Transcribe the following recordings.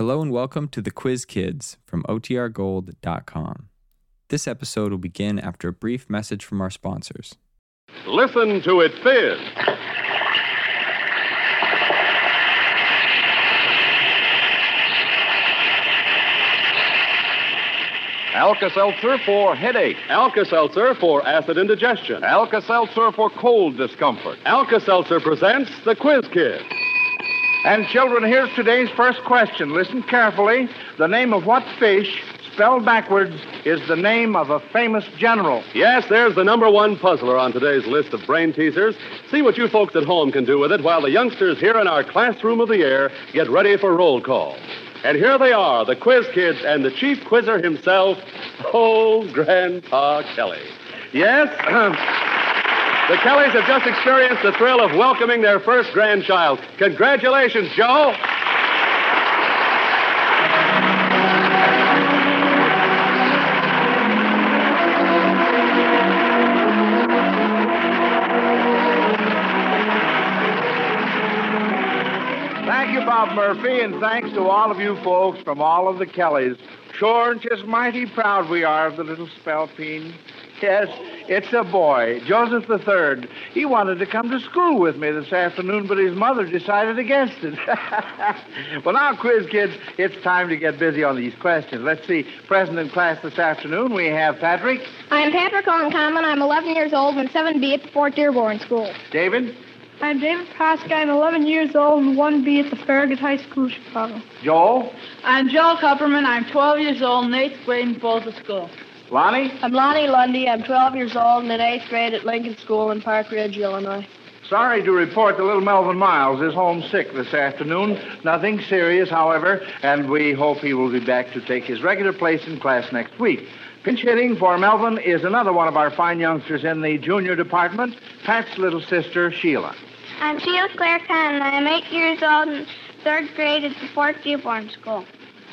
Hello and welcome to the Quiz Kids from OTRGold.com. This episode will begin after a brief message from our sponsors. Listen to it fizz. Alka-Seltzer for headache. Alka-Seltzer for acid indigestion. Alka-Seltzer for cold discomfort. Alka-Seltzer presents the Quiz Kids. And children, here's today's first question. Listen carefully. The name of what fish, spelled backwards, is the name of a famous general? Yes, there's the number one puzzler on today's list of brain teasers. See what you folks at home can do with it while the youngsters here in our classroom of the air get ready for roll call. And here they are, the quiz kids and the chief quizzer himself, old Grandpa Kelly. Yes, the Kellys have just experienced the thrill of welcoming their first grandchild. Congratulations, Joe. Thank you, Bob Murphy, and thanks to all of you folks from all of the Kellys. Sure, and just mighty proud we are of the little spalpeen. Yes, it's a boy, Joseph the Third. He wanted to come to school with me this afternoon, but his mother decided against it. well, now, quiz kids, it's time to get busy on these questions. Let's see. Present in class this afternoon, we have Patrick, I'm Patrick Conlon. I'm 11 years old and 7B at the Fort Dearborn School. David, I'm David Praska. I'm 11 years old and 1B at the Farragut High School, Chicago. Joel, I'm Joel Kupperman. I'm 12 years old and 8th grade in Boulder School. Lonnie. I'm Lonnie Lunde. I'm 12 years old and in 8th grade at Lincoln School in Park Ridge, Illinois. Sorry to report that little Melvin Miles is homesick this afternoon. Nothing serious, however, and we hope he will be back to take his regular place in class next week. Pinch hitting for Melvin is another one of our fine youngsters in the junior department, Pat's little sister, Sheila. I'm Sheila Claire Conlon. I am 8 years old and 3rd grade at the Fort Dearborn School.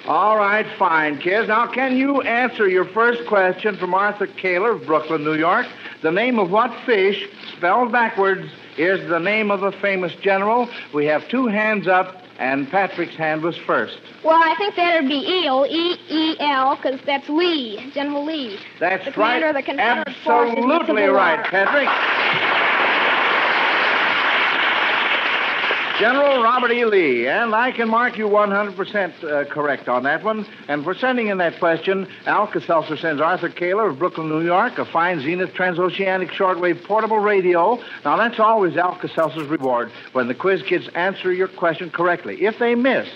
All right, fine, kids. Now, can you answer your first question from Arthur Kaler of Brooklyn, New York? The name of what fish, spelled backwards, is the name of a famous general? We have two hands up, and Patrick's hand was first. Well, I think that'd be Eel, E-E-L, because that's Lee, General Lee. That's The commander right. of the Confederate forces in the Absolutely right. Patrick. General Robert E. Lee, and I can mark you 100% uh, correct on that one. And for sending in that question, Alka-Seltzer sends Arthur Kaler of Brooklyn, New York, a fine Zenith transoceanic shortwave portable radio. Now, that's always Alka-Seltzer's reward when the quiz kids answer your question correctly. If they miss,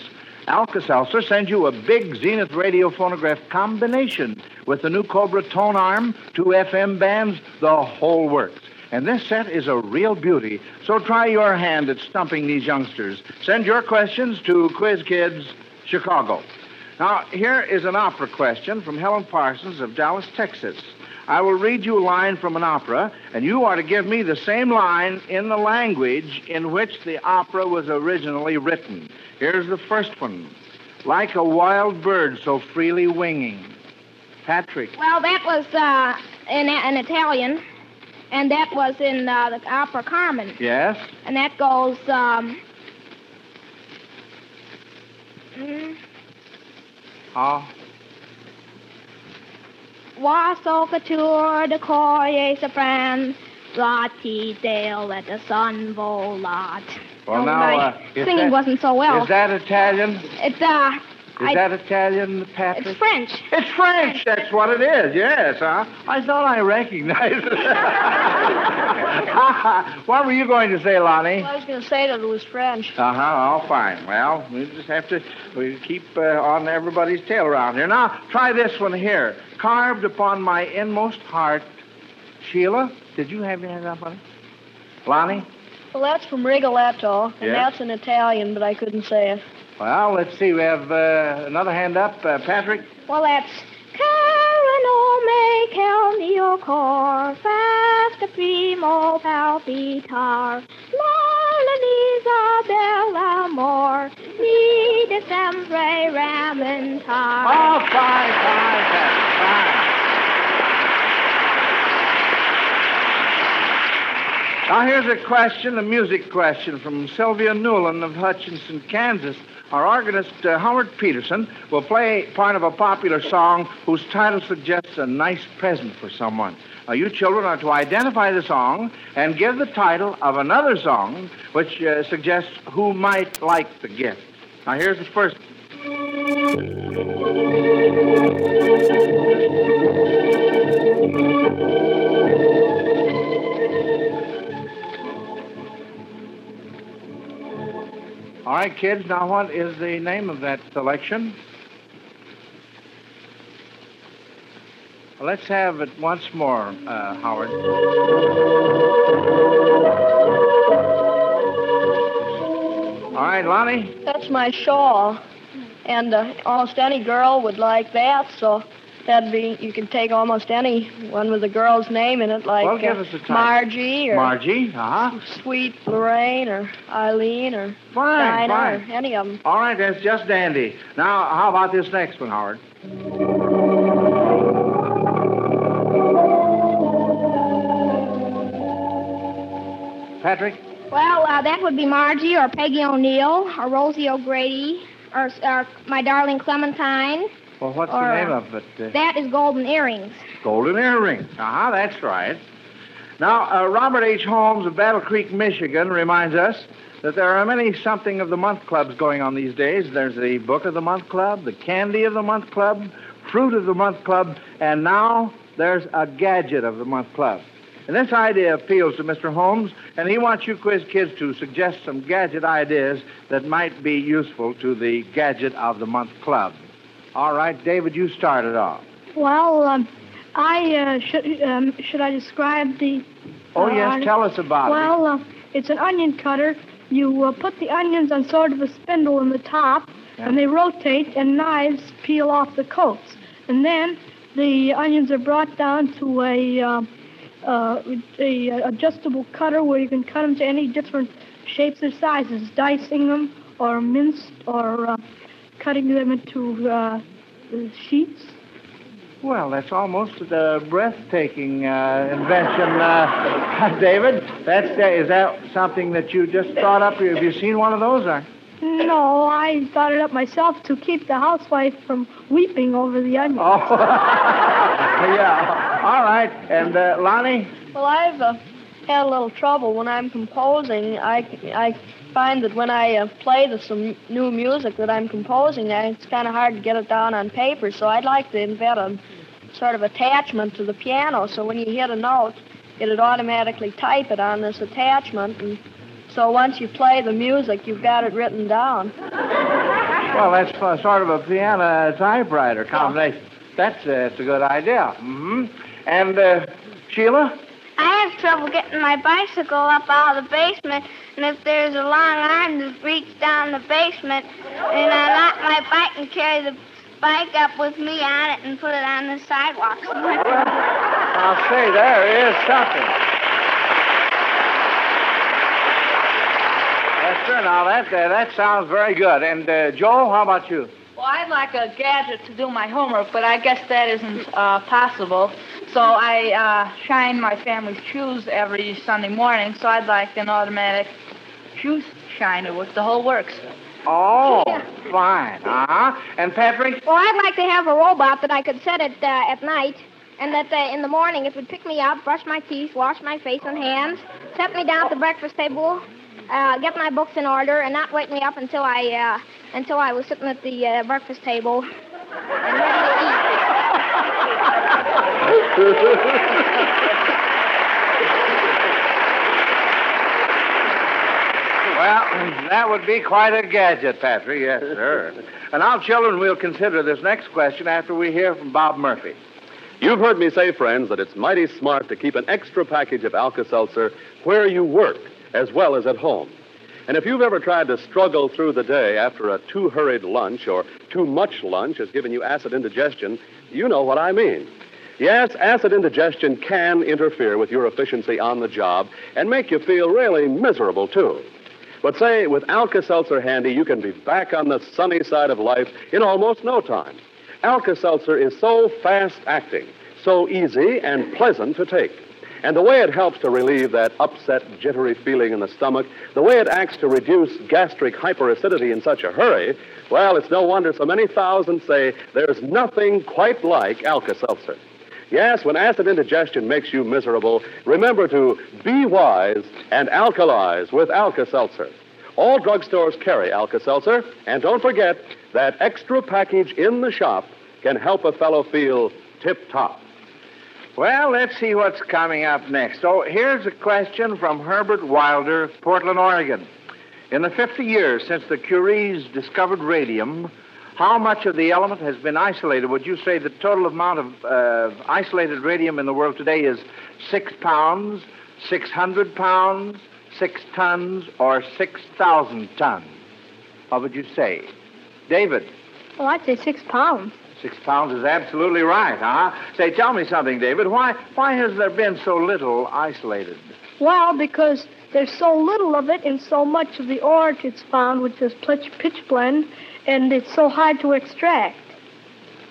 Alka-Seltzer sends you a big Zenith radio phonograph combination with the new Cobra tone arm, two FM bands, the whole works. And this set is a real beauty. So try your hand at stumping these youngsters. Send your questions to Quiz Kids, Chicago. Now, here is an opera question from Helen Parsons of Dallas, Texas. I will read you a line from an opera, and you are to give me the same line in the language in which the opera was originally written. Here's the first one Like a wild bird so freely winging. Patrick. Well, that was uh, in, in Italian, and that was in uh, the opera Carmen. Yes? And that goes, um... mm, Oh. Was au couture de coyer sopran, Lottie Dale let the sun volat. Well, Oh, now, my uh, singing that- wasn't so well. Is that Italian? It's, uh... Is I- that Italian, Patrick? It's French. It's French. That's what it is. Yes, huh? I thought I recognized it. what were you going to say, Lonnie? I was going to say that it was French. Uh huh. All fine. Well, we just have to we keep uh, on everybody's tail around here. Now, try this one here. Carved upon my inmost heart. Sheila, did you have your hand up on it? Lonnie? Well, that's from Rigoletto, and Yeah. that's in Italian, but I couldn't say it. Well, let's see. We have uh, another hand up. Uh, Patrick? Well, that's... Me quel mio cor festa primo palpitar. La dell'amor mi de sempre rammentar Oh, fine, fine, Patrick, fine. Now, here's a question, a music question from Sylvia Newland of Hutchinson, Kansas. Our organist, uh, Howard Peterson, will play part of a popular song whose title suggests a nice present for someone. Now, you children are to identify the song and give the title of another song which uh, suggests who might like the gift. Now, here's the first. Right, kids, now what is the name of that selection? Well, let's have it once more, uh, Howard. All right, Lonnie. That's my shawl. And uh, almost any girl would like that, so that'd be, you could take almost any one with a girl's name in it, like Well, give uh, us a title. Margie or Margie, uh-huh. Sweet Lorraine or Eileen or Fine, Dinah fine. or any of them. All right, that's just dandy. Now, how about this next one, Howard? Patrick? Well, uh, that would be Margie or Peggy O'Neill or Rosie O'Grady or, or my darling Clementine. Well, what's Or, the name uh, of it? Uh, That is Golden Earrings. Golden earrings. Uh-huh, that's right. Now, uh, Robert H. Holmes of Battle Creek, Michigan, reminds us that there are many something of the month clubs going on these days. There's the Book of the Month Club, the Candy of the Month Club, Fruit of the Month Club, and now there's a Gadget of the Month Club. And this idea appeals to Mr. Holmes, and he wants you quiz kids to suggest some gadget ideas that might be useful to the Gadget of the Month Club. All right, David, you start it off. Well, um, I uh, should um, should I describe the? Oh, uh, yes, tell us about it. Well, uh, it's an onion cutter. You uh, put the onions on sort of a spindle in the top, Yeah. and they rotate, and knives peel off the coats. And then the onions are brought down to a, uh, uh, a adjustable cutter where you can cut them to any different shapes or sizes, dicing them, or minced, or uh, cutting them into uh, sheets. Well, that's almost a breathtaking uh, invention, uh, David. That's uh, is that something that you just thought up? Have you seen one of those? Or? No, I thought it up myself to keep the housewife from weeping over the onions. Oh, yeah. All right. And uh, Lonnie? Well, I've uh, had a little trouble when I'm composing. I, I find that when I uh, play the, some new music that I'm composing, it's kind of hard to get it down on paper. So I'd like to invent a sort of attachment to the piano. So when you hit a note, it'd automatically type it on this attachment. And so once you play the music, you've got it written down. Well, that's uh, sort of a piano typewriter combination. That's, uh, that's a good idea. hmm And uh, Sheila? I have trouble getting my bicycle up out of the basement, and if there's a long arm that reaches down the basement, and I lock my bike and carry the bike up with me on it and put it on the sidewalk. I'll say there is something. Yes, sir. Now that uh, that sounds very good. And uh, Joel, how about you? Well, I'd like a gadget to do my homework, but I guess that isn't uh, possible. So I uh, shine my family's shoes every Sunday morning, so I'd like an automatic shoe shiner with the whole works. Oh, fine. Uh huh. And Patrick? Well, I'd like to have a robot that I could set it uh, at night, and that uh, in the morning it would pick me up, brush my teeth, wash my face and hands, set me down at the breakfast table, uh, get my books in order, and not wake me up until I uh, until I was sitting at the uh, breakfast table and ready to eat. Well, that would be quite a gadget, Patrick. Yes, sir. and now, children, we'll consider this next question after we hear from Bob Murphy. You've heard me say, friends, that it's mighty smart to keep an extra package of Alka Seltzer where you work as well as at home. And if you've ever tried to struggle through the day after a too hurried lunch or too much lunch has given you acid indigestion, you know what I mean. Yes, acid indigestion can interfere with your efficiency on the job and make you feel really miserable, too. But say, with Alka Seltzer handy, you can be back on the sunny side of life in almost no time. Alka Seltzer is so fast acting, so easy and pleasant to take. And the way it helps to relieve that upset, jittery feeling in the stomach, the way it acts to reduce gastric hyperacidity in such a hurry, well, it's no wonder so many thousands say there's nothing quite like Alka Seltzer. Yes, when acid indigestion makes you miserable, remember to be wise and alkalize with Alka Seltzer. All drugstores carry Alka Seltzer, and don't forget that extra package in the shop can help a fellow feel tip top. Well, let's see what's coming up next. Oh, here's a question from Herbert Wilder, Portland, Oregon. In the 50 years since the Curies discovered radium, how much of the element has been isolated? Would you say the total amount of uh, isolated radium in the world today is six pounds, 600 pounds, six tons, or 6,000 tons? What would you say? David? Well, I'd say six pounds. Six pounds is absolutely right, huh? Say, tell me something, David. Why, why has there been so little isolated? Well, because there's so little of it in so much of the ore it's found, which is pitch, pitch blende, and it's so hard to extract.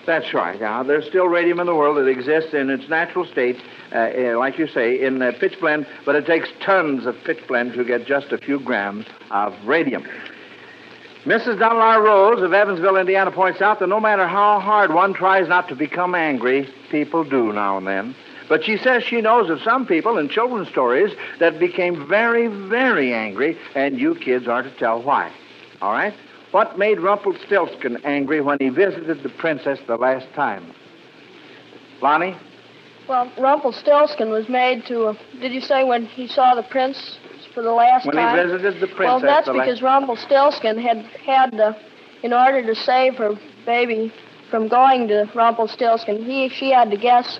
That's right. Now, there's still radium in the world that exists in its natural state, uh, uh, like you say, in uh, pitch blende, but it takes tons of pitch blende to get just a few grams of radium. Mrs. Dunlar Rose of Evansville, Indiana, points out that no matter how hard one tries not to become angry, people do now and then. But she says she knows of some people in children's stories that became very, very angry, and you kids are to tell why. All right? What made Rumpelstiltskin angry when he visited the princess the last time? Lonnie? Well, Rumpelstiltskin was made to. Uh, did you say when he saw the prince for the last when time? he visited the princess. well, that's because Rumpelstiltskin had had, uh, in order to save her baby from going to Rumpelstiltskin, he she had to guess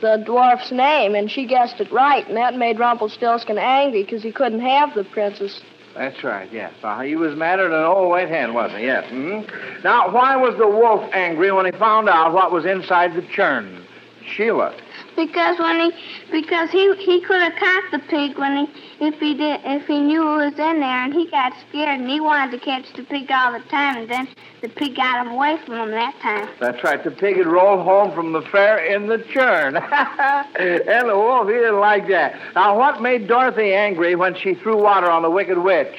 the dwarf's name, and she guessed it right, and that made Rumpelstiltskin angry because he couldn't have the princess. That's right, yes. Uh, he was madder than an old white hen, wasn't he? Yes. hmm Now, why was the wolf angry when he found out what was inside the churn? Sheila. Because when he, because he he could have caught the pig when he, if he did, if he knew it was in there, and he got scared and he wanted to catch the pig all the time, and then the pig got him away from him that time. That's right. The pig had rolled home from the fair in the churn. and the wolf, he didn't like that. Now, what made Dorothy angry when she threw water on the wicked witch?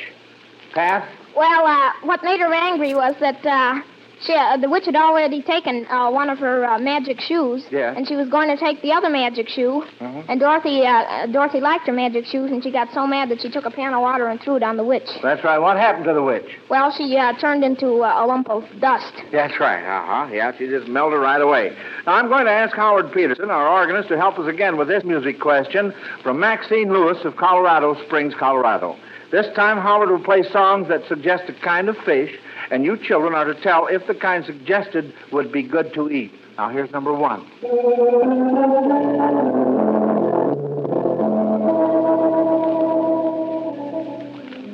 Pat? Well, uh, what made her angry was that uh, she, uh, the witch had already taken uh, one of her uh, magic shoes, Yeah. and she was going to take the other magic shoe. Mhm. And Dorothy, uh, uh, Dorothy liked her magic shoes, and she got so mad that she took a pan of water and threw it on the witch. That's right. What happened to the witch? Well, she uh, turned into uh, a lump of dust. That's right. Uh-huh. Yeah, she just melted right away. Now, I'm going to ask Howard Peterson, our organist, to help us again with this music question from Maxine Lewis of Colorado Springs, Colorado. This time, Howard will play songs that suggest a kind of fish, and you children are to tell if the kind suggested would be good to eat. Now, here's number one.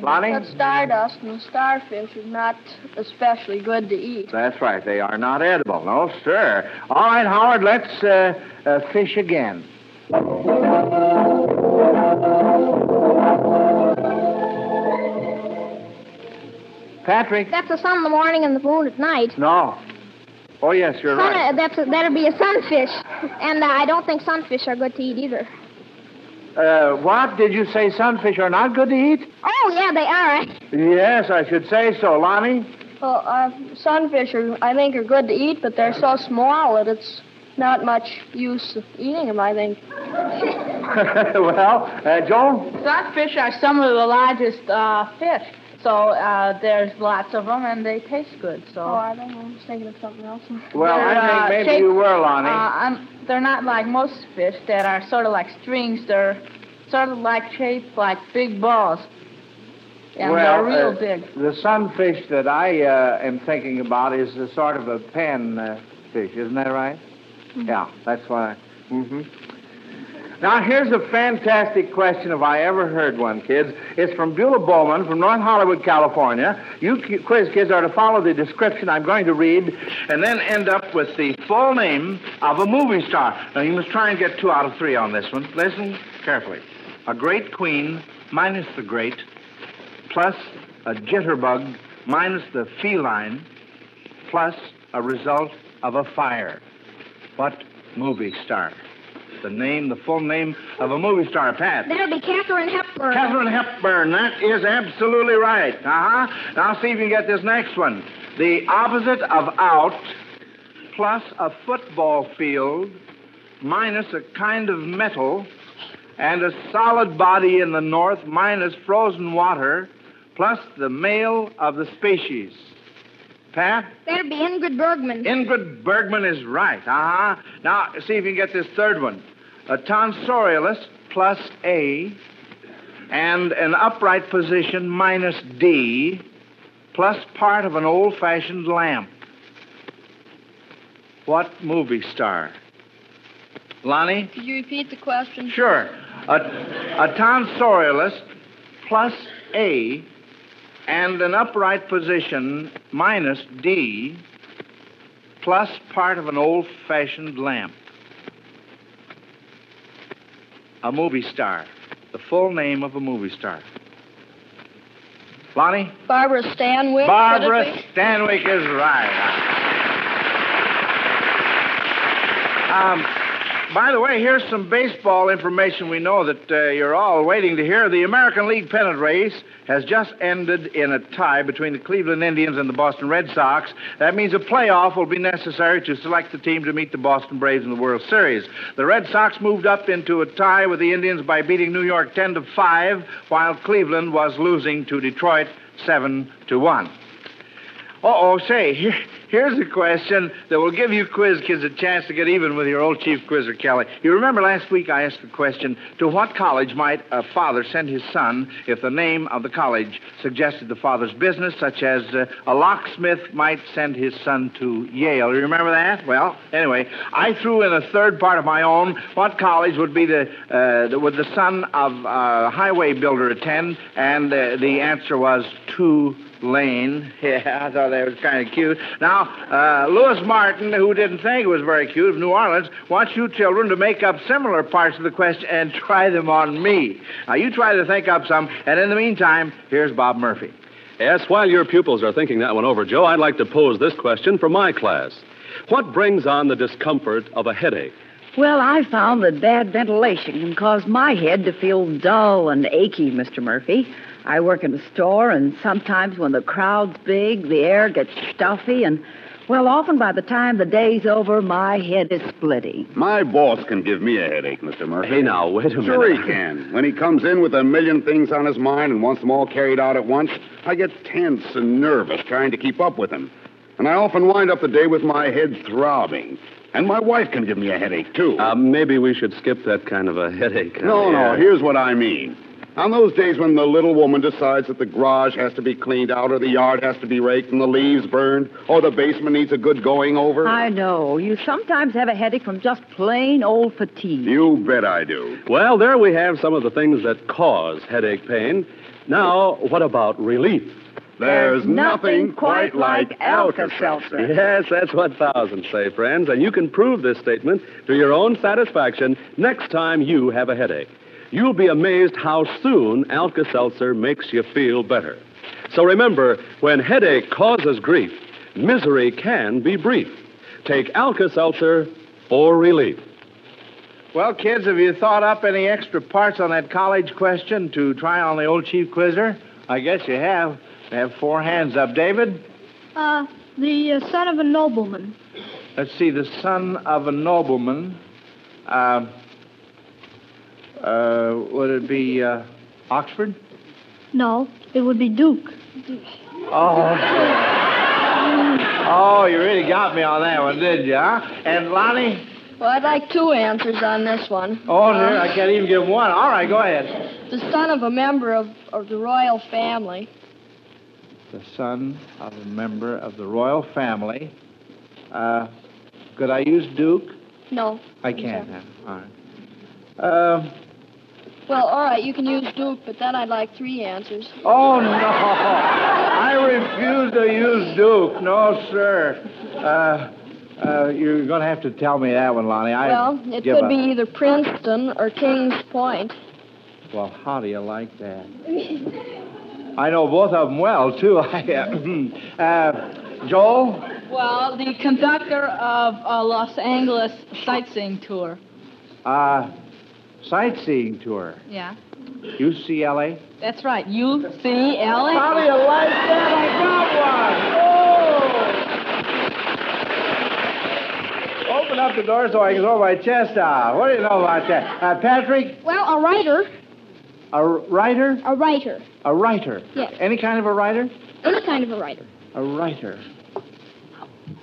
Lonnie? That stardust and starfish is not especially good to eat. That's right. They are not edible. No, sir. All right, Howard, let's uh, uh, fish again. Patrick? That's the sun in the morning and the moon at night. No. Oh, yes, you're Sun, right. uh, that's a, that'd be a sunfish, and uh, I don't think sunfish are good to eat either. Uh, what? Did you say sunfish are not good to eat? Oh yeah, they are. Yes, I should say so. Lonnie? Well, uh, sunfish are, I think, are good to eat, but they're so small that it's not much use eating them. I think. well, uh, Joel? Sunfish are some of the largest uh, fish. So uh, there's lots of them, and they taste good. So. Oh, I don't know. I was thinking of something else. Well, They're, I uh, think maybe shaped- you were, Lonnie. Uh, I'm, they're not like most fish that are sort of like strings. They're sort of like shaped like big balls. And well, they're real uh, big. The sunfish that I uh, am thinking about is a sort of a pen uh, fish, isn't that right? Yeah, that's what I. Now, here's a fantastic question if I ever heard one, kids. It's from Beulah Bowman from North Hollywood, California. You quiz kids are to follow the description I'm going to read and then end up with the full name of a movie star. Now, you must try and get two out of three on this one. Listen carefully. A great queen minus the great plus a jitterbug minus the feline plus a result of a fire. What movie star? The name, the full name of a movie star, Pat. That'll be Katharine Hepburn. Katharine Hepburn. That is absolutely right. Uh huh. Now see if you can get this next one. The opposite of out plus a football field minus a kind of metal and a solid body in the north minus frozen water plus the male of the species. Pat? That'll be Ingrid Bergman. Ingrid Bergman is right. Uh huh. Now, see if you can get this third one. A tonsorialist plus A and an upright position minus D plus part of an old fashioned lamp. What movie star? Lonnie? Could you repeat the question? Sure. A, a tonsorialist plus A and an upright position minus D plus part of an old fashioned lamp. A movie star. The full name of a movie star. Lonnie? Barbara Stanwyck. Barbara? Stanwyck is right. Um, by the way, here's some baseball information we know that uh, you're all waiting to hear. The American League pennant race has just ended in a tie between the Cleveland Indians and the Boston Red Sox. That means a playoff will be necessary to select the team to meet the Boston Braves in the World Series. The Red Sox moved up into a tie with the Indians by beating New York 10 to 5, while Cleveland was losing to Detroit 7 to 1. Uh-oh, say, here, here's a question that will give you quiz kids a chance to get even with your old chief quizzer, Kelly. You remember last week I asked the question, to what college might a father send his son if the name of the college suggested the father's business, such as uh, a locksmith might send his son to Yale? You remember that? Well, anyway, I threw in a third part of my own. What college would be the, uh, would the son of a highway builder attend? And uh, the answer was two Lane. Yeah, I thought that was kind of cute. Now, uh, Lewis Martin, who didn't think it was very cute, of New Orleans, wants you children to make up similar parts of the question and try them on me. Now, you try to think up some, and in the meantime, here's Bob Murphy. Yes, while your pupils are thinking that one over, Joe, I'd like to pose this question for my class. What brings on the discomfort of a headache? Well, I found that bad ventilation can cause my head to feel dull and achy, Mr. Murphy. I work in a store, and sometimes when the crowd's big, the air gets stuffy, and, well, often by the time the day's over, my head is splitting. My boss can give me a headache, Mr. Murphy. Hey, now, wait a minute. Sure he can. When he comes in with a million things on his mind and wants them all carried out at once, I get tense and nervous trying to keep up with him. And I often wind up the day with my head throbbing. And my wife can give me a headache, too. Uh, maybe we should skip that kind of a headache. uh, no, no, yeah. here's what I mean. On those days when the little woman decides that the garage has to be cleaned out, or the yard has to be raked, and the leaves burned, or the basement needs a good going over. I know. You sometimes have a headache from just plain old fatigue. You bet I do. Well, there we have some of the things that cause headache pain. Now, what about relief? There's nothing quite like Alka-Seltzer. Yes, that's what thousands say, friends, and you can prove this statement to your own satisfaction next time you have a headache. You'll be amazed how soon Alka Seltzer makes you feel better. So remember, when headache causes grief, misery can be brief. Take Alka Seltzer for relief. Well, kids, have you thought up any extra parts on that college question to try on the old chief quizzer? I guess you have. They have four hands up. David? Uh, the uh, son of a nobleman. Let's see, the son of a nobleman. Uh, uh, would it be uh, Oxford? No, it would be Duke. Oh. Oh, you really got me on that one, did you, huh? And Lonnie? Well, I'd like two answers on this one. Oh, dear, I can't even give one. All right, go ahead. The son of a member of, of the royal family. The son of a member of the royal family. Uh, could I use Duke? No. I can't. huh? All right. Um, Well, all right, you can use Duke, but then I'd like three answers. oh, no. I refuse to use Duke. No, sir. Uh, uh, you're going to have to tell me that one, Lonnie. I well, it could up. be either Princeton or Kings Point. Well, how do you like that? I know both of them well, too. I, uh, Joel? Well, the conductor of a Los Angeles sightseeing tour. Uh, sightseeing tour. Yeah. UCLA. That's right. U C L A. How do you like that? I got one. Oh! Open up the door so I can throw my chest out. What do you know about that? Uh, Patrick, Well, a writer. a writer? A writer. A writer. Yes. Any kind of a writer? Any kind of a writer. A writer.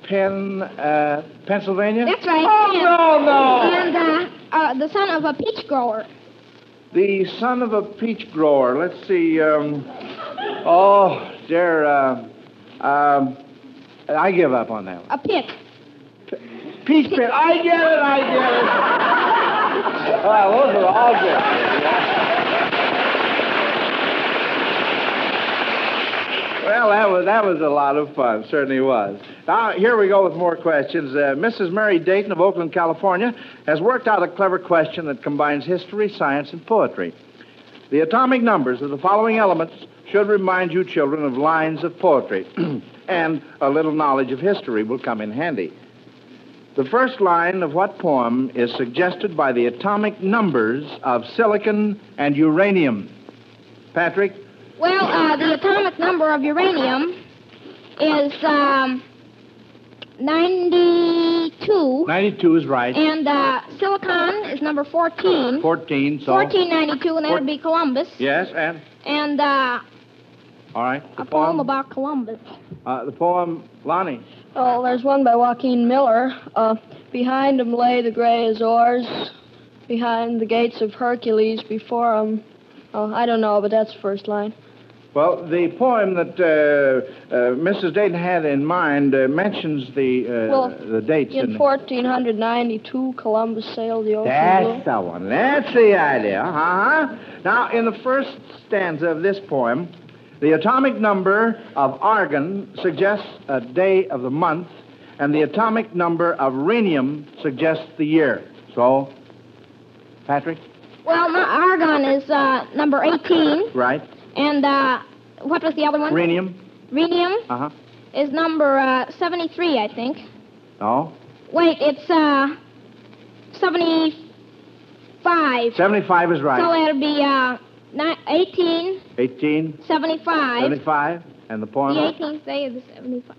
Penn, uh, Pennsylvania? That's right. Oh, and, no, no. And uh, uh, the son of a peach grower. The son of a peach grower. Let's see. Um, oh, dear. Uh, um, I give up on that one. A pit. Peach pit. I get it. I get it. well, those are all good. Well, that was that was a lot of fun. Certainly was. Now here we go with more questions. Uh, Mrs. Mary Dayton of Oakland, California, has worked out a clever question that combines history, science, and poetry. The atomic numbers of the following elements should remind you children of lines of poetry, and a little knowledge of history will come in handy. The first line of what poem is suggested by the atomic numbers of silicon and uranium? Patrick? Well, uh, the atomic number of uranium is um, 92, 92 is right. and uh, silicon is number 14. 14, so. 1492, and that would be Columbus. Yes, and? And uh, All right. The a poem about Columbus. Uh, the poem, Lonnie. Oh, there's one by Joaquin Miller. Uh, behind him lay the gray Azores, behind the gates of Hercules, before him. Oh, I don't know, but that's the first line. Well, the poem that uh, uh, Mrs. Dayton had in mind uh, mentions the uh, Well, the dates. In the- 1492, Columbus sailed the ocean That's blue. the one. That's the idea. Uh-huh. Now, in the first stanza of this poem, the atomic number of argon suggests a day of the month, and the atomic number of rhenium suggests the year. So, Patrick, Well, my argon is uh, number 18, right? And uh, what was the other one? Rhenium. Rhenium Uh-huh. is number uh, 73, I think. No. Wait, it's uh, 75. 75 is right. So it'll be uh, ni- 18, 18, 75. 75, and the poem. The 18th day of the 75.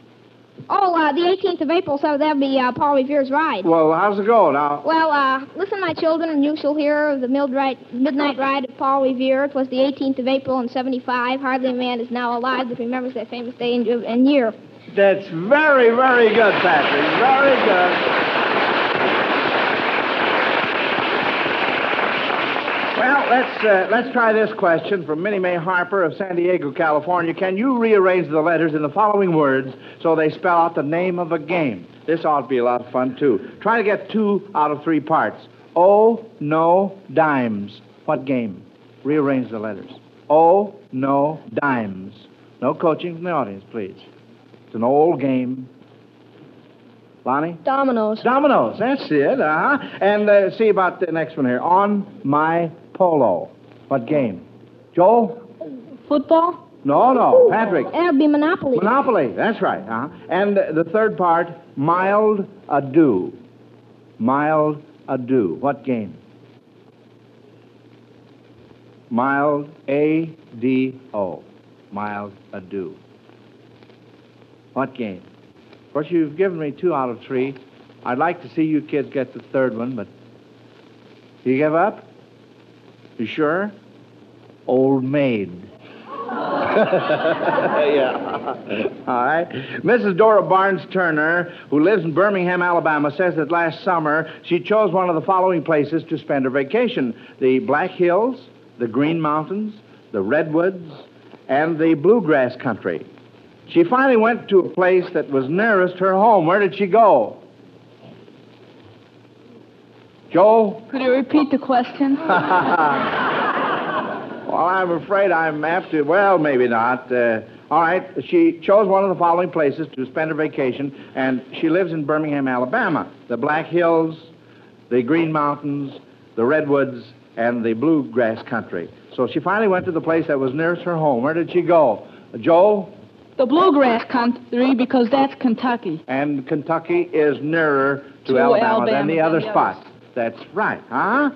Oh, uh, the 18th of April, so that'll be uh, Paul Revere's ride. Well, how's it going now? Well, uh, listen, my children, and you shall hear of the midnight, midnight ride of Paul Revere. It was the 18th of April in 75. Hardly a man is now alive that remembers that famous day and year. That's very, very good, Patrick. Very good. Well, let's uh, let's try this question from Minnie Mae Harper of San Diego, California. Can you rearrange the letters in the following words so they spell out the name of a game? This ought to be a lot of fun too. Try to get two out of three parts. Oh no dimes. What game? Rearrange the letters. Oh no dimes. No coaching from the audience, please. It's an old game. Lonnie? Dominoes. Dominoes, that's it, uh-huh. And uh, see about the next one here. On my polo. What game? Joel? Football? No, no. Patrick? That'll be Monopoly. Monopoly, that's right, uh-huh. And uh, the third part, mild ado. Mild ado. What game? Mild A-D-O. Mild ado. What game? Of course, you've given me two out of three. I'd like to see you kids get the third one, but you give up? You sure? Old maid. yeah. All right. Mrs. Dora Barnes Turner, who lives in Birmingham, Alabama, says that last summer she chose one of the following places to spend her vacation the Black Hills, the Green Mountains, the Redwoods, and the Bluegrass Country. She finally went to a place that was nearest her home. Where did she go? Joe? Could you repeat the question? well, I'm afraid I'm after. Well, maybe not. Uh, all right. She chose one of the following places to spend her vacation, and she lives in Birmingham, Alabama. The Black Hills, the Green Mountains, the Redwoods, and the Bluegrass Country. So she finally went to the place that was nearest her home. Where did she go? Joel? The bluegrass country because that's Kentucky. And Kentucky is nearer to, To Alabama, than the than other the spot. That's right, huh?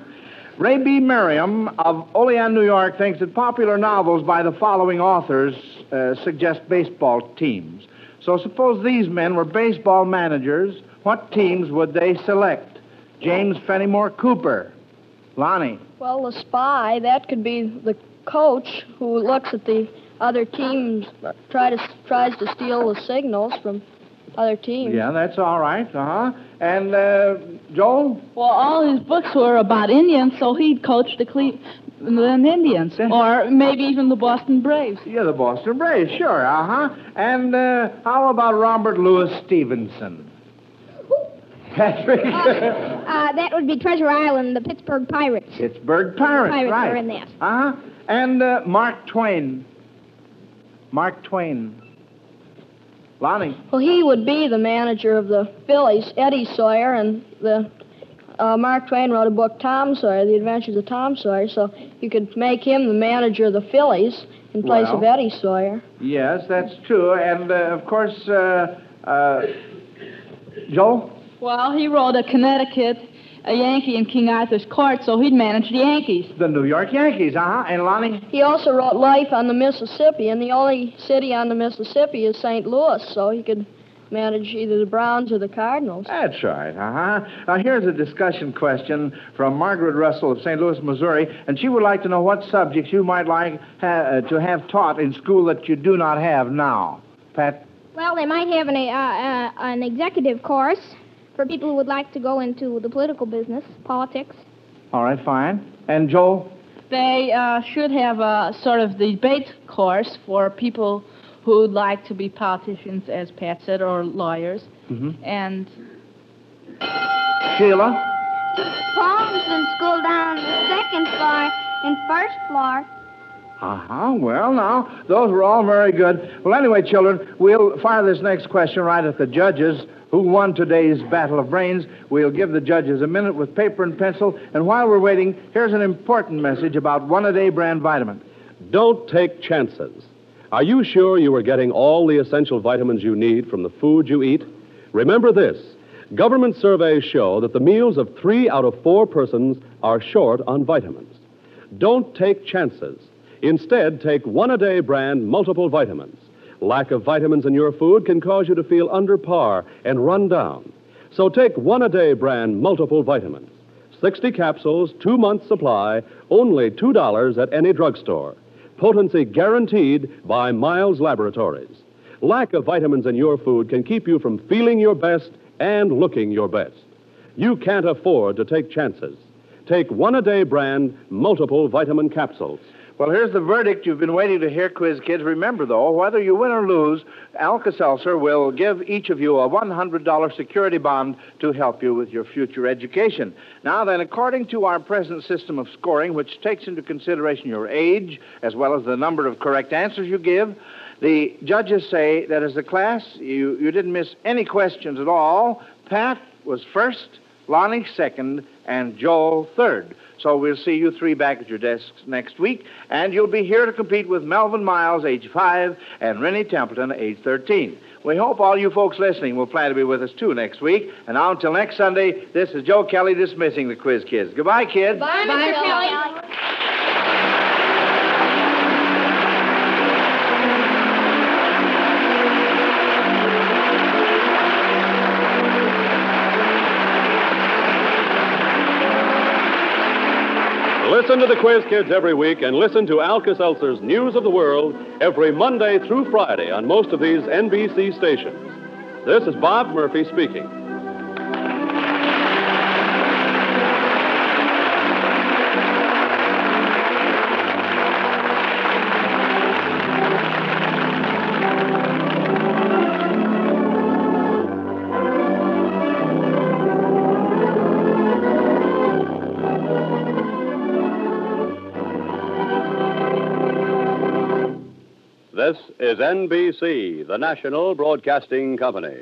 Ray B. Merriam of Olean, New York, thinks that popular novels by the following authors uh, suggest baseball teams. So suppose these men were baseball managers, what teams would they select? James Fenimore Cooper. Lonnie. Well, the spy, that could be the coach who looks at the other teams, try to, tries to steal the signals from other teams. Yeah, that's all right, uh-huh. And, uh, Joel? Well, all his books were about Indians, so he'd coach the Cleveland Indians, or maybe even the Boston Braves. Yeah, the Boston Braves, sure, uh-huh. And uh, how about Robert Louis Stevenson? Patrick? Uh, that would be Treasure Island, the Pittsburgh Pirates. Pittsburgh Pirates, Pirates right. are in that. Uh-huh. And uh, Mark Twain. Mark Twain. Lonnie. Well, he would be the manager of the Phillies, Eddie Sawyer, and the uh, Mark Twain wrote a book, Tom Sawyer, The Adventures of Tom Sawyer. So you could make him the manager of the Phillies in place Well. of Eddie Sawyer. Yes, that's true. And, uh, of course, uh, uh, Joel? Well, he wrote a Connecticut, a Yankee in King Arthur's court, so he'd manage the Yankees. The New York Yankees, uh-huh. And Lonnie? He also wrote Life on the Mississippi, and the only city on the Mississippi is St. Louis, so he could manage either the Browns or the Cardinals. That's right, uh-huh. Now, here's a discussion question from Margaret Russell of St. Louis, Missouri, and she would like to know what subjects you might like ha- uh, to have taught in school that you do not have now. Pat? Well, they might have an, uh, uh, an executive course for people who would like to go into the political business, politics. All right, fine. And Joel? They uh, should have a sort of debate course for people who'd like to be politicians, as Pat said, or lawyers. Mm-hmm. And Sheila? Paul's in school down the second floor and first floor. Uh-huh. Well, now, those were all very good. Well, anyway, children, we'll fire this next question right at the judges. Who won today's battle of brains? We'll give the judges a minute with paper and pencil. And while we're waiting, here's an important message about one-a-day brand vitamin. Don't take chances. Are you sure you are getting all the essential vitamins you need from the food you eat? Remember this government surveys show that the meals of three out of four persons are short on vitamins. Don't take chances. Instead, take one a day brand multiple vitamins. Lack of vitamins in your food can cause you to feel under par and run down. So take one a day brand multiple vitamins. 60 capsules, two months supply, only $2 at any drugstore. Potency guaranteed by Miles Laboratories. Lack of vitamins in your food can keep you from feeling your best and looking your best. You can't afford to take chances. Take one a day brand multiple vitamin capsules. Well, here's the verdict you've been waiting to hear, quiz kids. Remember, though, whether you win or lose, Alka-Seltzer will give each of you a $100 security bond to help you with your future education. Now, then, according to our present system of scoring, which takes into consideration your age as well as the number of correct answers you give, the judges say that as a class, you, you didn't miss any questions at all. Pat was first, Lonnie second, and Joel third. So we'll see you three back at your desks next week, and you'll be here to compete with Melvin Miles, age five, and Rennie Templeton, age 13. We hope all you folks listening will plan to be with us too next week. And now until next Sunday, this is Joe Kelly dismissing the quiz kids. Goodbye, kids. Bye, Mr. Kelly. Listen to the Quiz Kids every week and listen to Alka Seltzer's News of the World every Monday through Friday on most of these NBC stations. This is Bob Murphy speaking. NBC, the national broadcasting company.